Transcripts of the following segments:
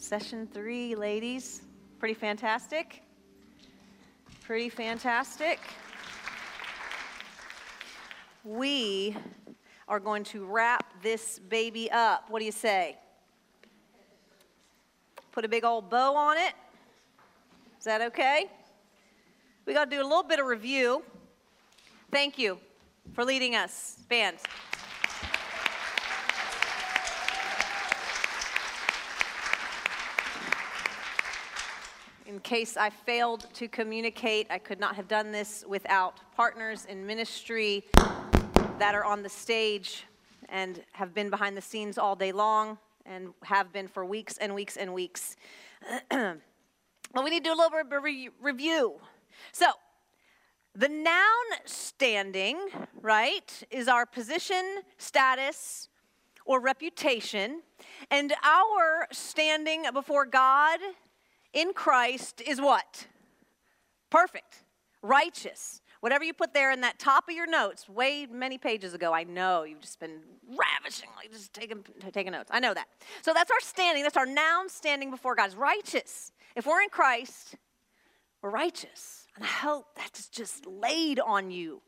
Session three, ladies. Pretty fantastic. Pretty fantastic. We are going to wrap this baby up. What do you say? Put a big old bow on it. Is that okay? We got to do a little bit of review. Thank you for leading us, band. In case I failed to communicate, I could not have done this without partners in ministry that are on the stage and have been behind the scenes all day long and have been for weeks and weeks and weeks. but we need to do a little bit of re- review. So, the noun standing, right, is our position, status, or reputation. And our standing before God in Christ is what? Perfect, righteous. Whatever you put there in that top of your notes, way many pages ago, I know you've just been ravishingly just taking, taking notes. I know that. So that's our standing. That's our noun standing before God is righteous. If we're in Christ, we're righteous. And I hope that's just laid on you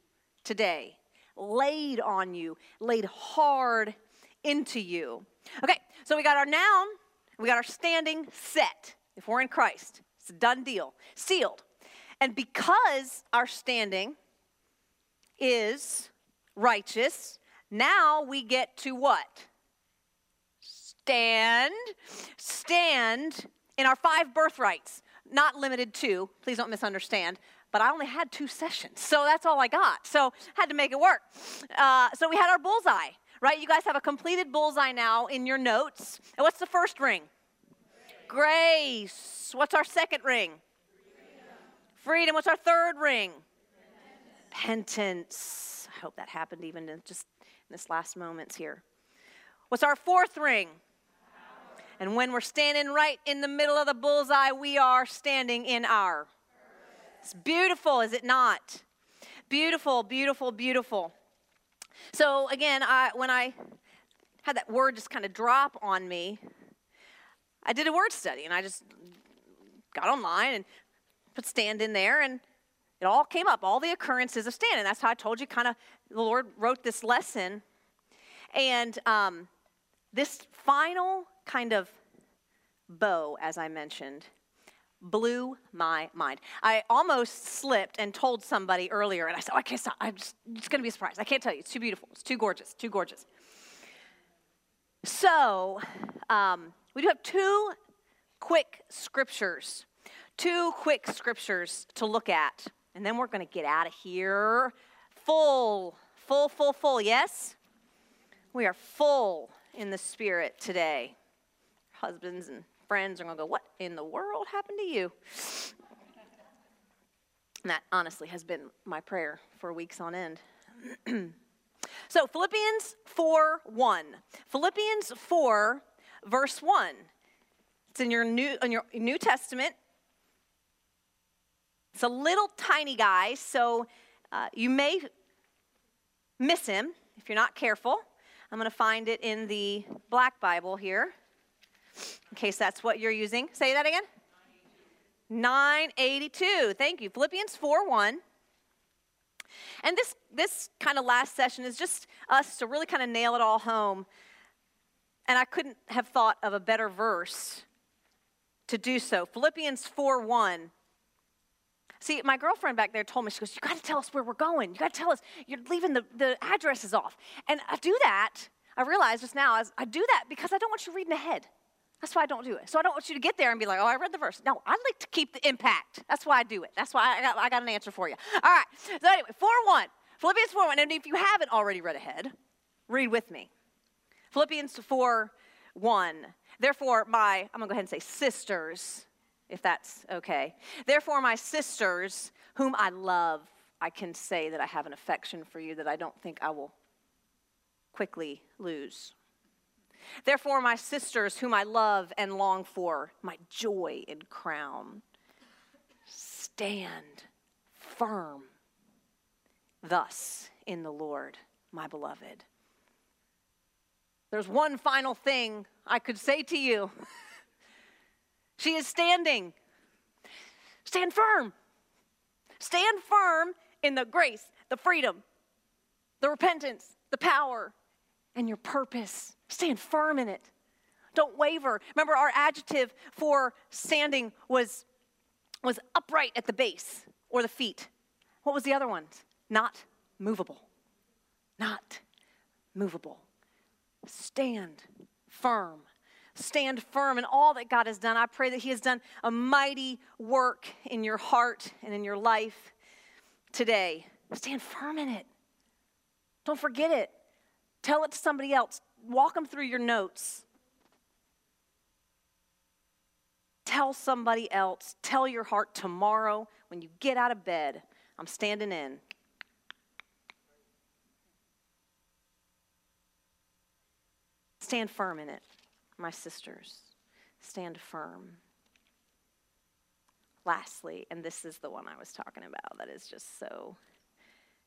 today. Laid on you, laid hard into you. Okay, so we got our noun, we got our standing set. If we're in Christ, it's a done deal, sealed. And because our standing is righteous, now we get to what? Stand. Stand in our five birthrights. Not limited to, please don't misunderstand, but I only had two sessions, so that's all I got. So had to make it work. Uh, so we had our bullseye, right? You guys have a completed bullseye now in your notes. And what's the first ring? Grace. What's our second ring? Freedom. Freedom. What's our third ring? Repentance. I hope that happened even in just in this last moments here. What's our fourth ring? Power. And when we're standing right in the middle of the bullseye, we are standing in our. It's beautiful, is it not? Beautiful, beautiful, beautiful. So again, I, when I had that word just kind of drop on me, I did a word study and I just got online and put stand in there and it all came up, all the occurrences of stand. And that's how I told you kind of the Lord wrote this lesson. And um, this final kind of bow, as I mentioned, blew my mind. I almost slipped and told somebody earlier, and I said, oh, I can't stop. I'm just, it's going to be a surprise. I can't tell you. It's too beautiful. It's too gorgeous. Too gorgeous. So, um, we do have two quick scriptures, two quick scriptures to look at, and then we're going to get out of here full, full, full, full. Yes? We are full in the spirit today. Husbands and friends are going to go, What in the world happened to you? And that honestly has been my prayer for weeks on end. so, Philippians 4 1. Philippians 4 verse 1. It's in your New, in your New Testament. It's a little tiny guy, so uh, you may miss him if you're not careful. I'm going to find it in the Black Bible here, in case that's what you're using. Say that again. 982. Thank you. Philippians 4 1. And this, this kind of last session is just us to really kind of nail it all home and I couldn't have thought of a better verse to do so. Philippians 4 1. See, my girlfriend back there told me, she goes, You got to tell us where we're going. You got to tell us, you're leaving the, the addresses off. And I do that, I realized just now, I do that because I don't want you reading ahead. That's why I don't do it. So I don't want you to get there and be like, oh, I read the verse. No, I like to keep the impact. That's why I do it. That's why I got, I got an answer for you. All right. So anyway, 4 1. Philippians 4 1. And if you haven't already read ahead, read with me. Philippians 4 1. Therefore, my, I'm going to go ahead and say sisters, if that's okay. Therefore, my sisters, whom I love, I can say that I have an affection for you that I don't think I will quickly lose. Therefore, my sisters, whom I love and long for, my joy and crown, stand firm thus in the Lord, my beloved. There's one final thing I could say to you She is standing. Stand firm. Stand firm in the grace, the freedom, the repentance, the power, and your purpose. Stand firm in it. Don't waver. Remember, our adjective for standing was, was upright at the base or the feet. What was the other one? Not movable. Not movable. Stand firm. Stand firm in all that God has done. I pray that He has done a mighty work in your heart and in your life today. Stand firm in it. Don't forget it. Tell it to somebody else. Walk them through your notes. Tell somebody else. Tell your heart tomorrow when you get out of bed, I'm standing in. Stand firm in it, my sisters. Stand firm. Lastly, and this is the one I was talking about that is just so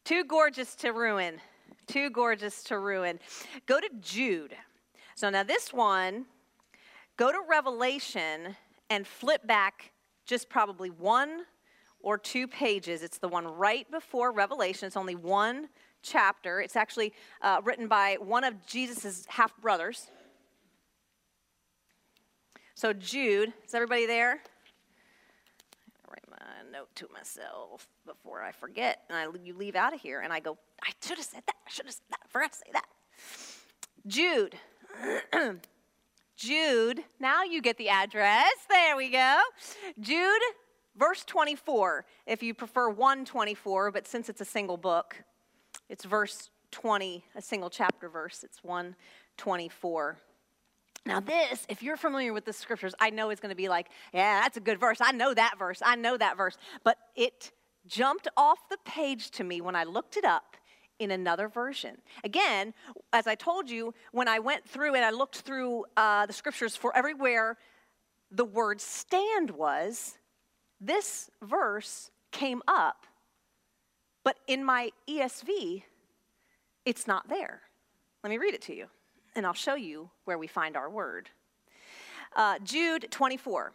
too gorgeous to ruin. Too gorgeous to ruin. Go to Jude. So now this one, go to Revelation and flip back just probably one or two pages. It's the one right before Revelation. It's only one chapter. It's actually uh, written by one of Jesus' half brothers. So, Jude, is everybody there? Write my note to myself before I forget, and I, you leave out of here, and I go, I should have said that. I should have said forgot to say that. Jude. Jude, now you get the address. There we go. Jude, verse 24, if you prefer 124, but since it's a single book, it's verse 20, a single chapter verse. It's 124. Now, this, if you're familiar with the scriptures, I know it's going to be like, yeah, that's a good verse. I know that verse. I know that verse. But it jumped off the page to me when I looked it up in another version. Again, as I told you, when I went through and I looked through uh, the scriptures for everywhere the word stand was, this verse came up. But in my ESV, it's not there. Let me read it to you, and I'll show you where we find our word. Uh, Jude 24.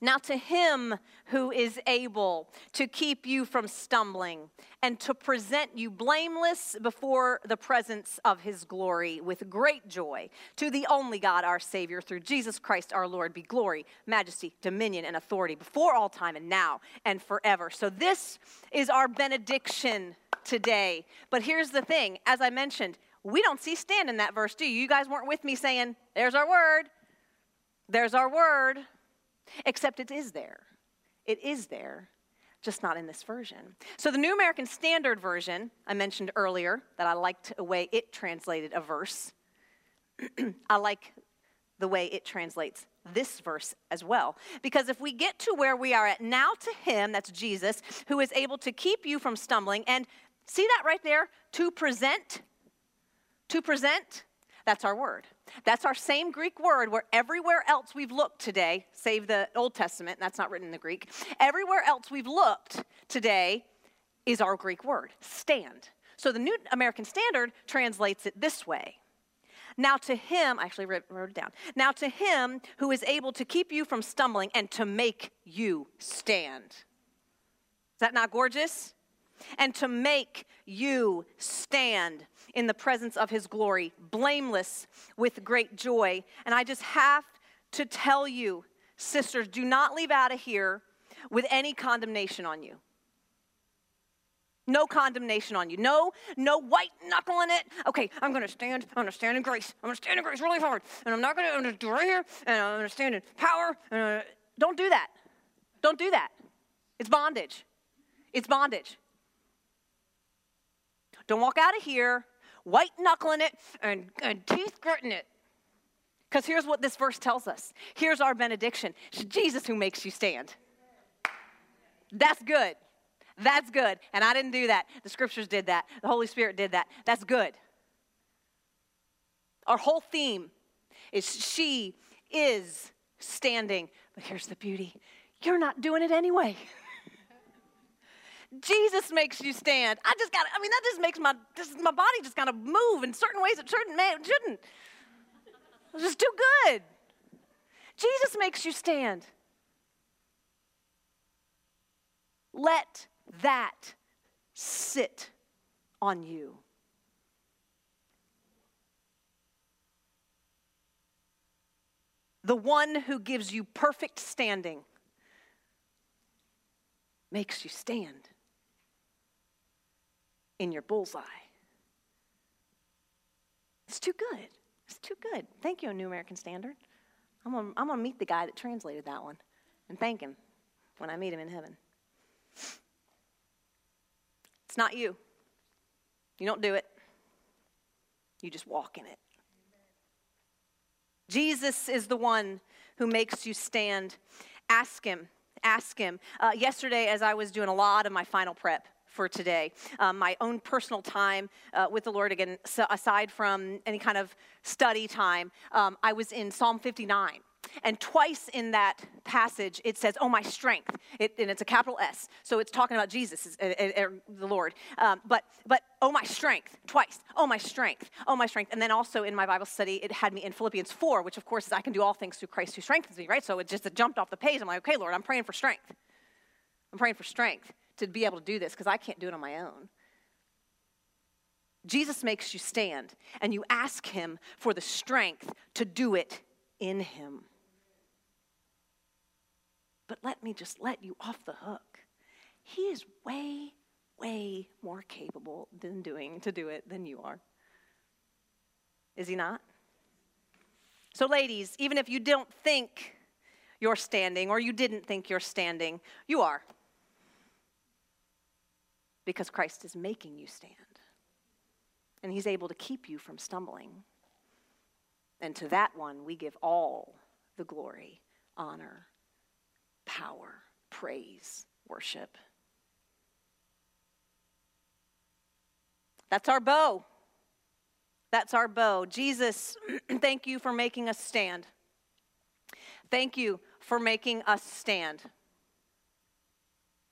Now, to him who is able to keep you from stumbling and to present you blameless before the presence of his glory with great joy, to the only God, our Savior, through Jesus Christ our Lord, be glory, majesty, dominion, and authority before all time and now and forever. So, this is our benediction today. But here's the thing as I mentioned, we don't see stand in that verse, do you? You guys weren't with me saying, There's our word. There's our word. Except it is there. It is there, just not in this version. So, the New American Standard Version, I mentioned earlier that I liked the way it translated a verse. I like the way it translates this verse as well. Because if we get to where we are at now to Him, that's Jesus, who is able to keep you from stumbling, and see that right there? To present, to present, that's our word. That's our same Greek word where everywhere else we've looked today, save the Old Testament, that's not written in the Greek, everywhere else we've looked today is our Greek word, stand. So the New American Standard translates it this way. Now to him, I actually wrote, it down. Now to him who is able to keep you from stumbling and to make you stand. Is that not gorgeous? And to make you stand in the presence of his glory, blameless with great joy. And I just have to tell you, sisters, do not leave out of here with any condemnation on you. No condemnation on you. No, no white knuckle knuckling it. Okay, I'm gonna stand. I'm gonna stand in grace. I'm gonna stand in grace really hard, and I'm not gonna. I'm gonna do right here, and I'm gonna stand in power. And uh, don't do that. Don't do that. It's bondage. It's bondage. Don't walk out of here white knuckling it and, and teeth gritting it. Because here's what this verse tells us. Here's our benediction. It's Jesus who makes you stand. That's good. That's good. And I didn't do that. The scriptures did that. The Holy Spirit did that. That's good. Our whole theme is she is standing. But here's the beauty you're not doing it anyway. Jesus makes you stand. I just got, I mean, that just makes my, just, my body just kind of move in certain ways it shouldn't, man, it shouldn't. It's just too good. Jesus makes you stand. Let that sit on you. The one who gives you perfect standing makes you stand in your bullseye. It's too good. It's too good. Thank you, New American Standard. I'm gonna, I'm gonna meet the guy that translated that one and thank him when I meet him in heaven. It's not you. You don't do it, you just walk in it. Jesus is the one who makes you stand. Ask him. Ask him. Uh, yesterday, as I was doing a lot of my final prep, for today. Um, my own personal time uh, with the Lord, again, so aside from any kind of study time, um, I was in Psalm 59. And twice in that passage, it says, Oh, my strength. It, and it's a capital S. So it's talking about Jesus, uh, uh, the Lord. Um, but, but, oh, my strength, twice. Oh, my strength. Oh, my strength. And then also in my Bible study, it had me in Philippians 4, which of course is I can do all things through Christ who strengthens me, right? So it just jumped off the page. I'm like, Okay, Lord, I'm praying for strength. I'm praying for strength to be able to do this because I can't do it on my own. Jesus makes you stand and you ask him for the strength to do it in him. But let me just let you off the hook. He is way, way more capable than doing to do it than you are. Is he not? So, ladies, even if you don't think you're standing or you didn't think you're standing, you are because Christ is making you stand. And he's able to keep you from stumbling. And to that one, we give all the glory, honor, power, praise, worship. That's our bow. That's our bow. Jesus, thank you for making us stand. Thank you for making us stand.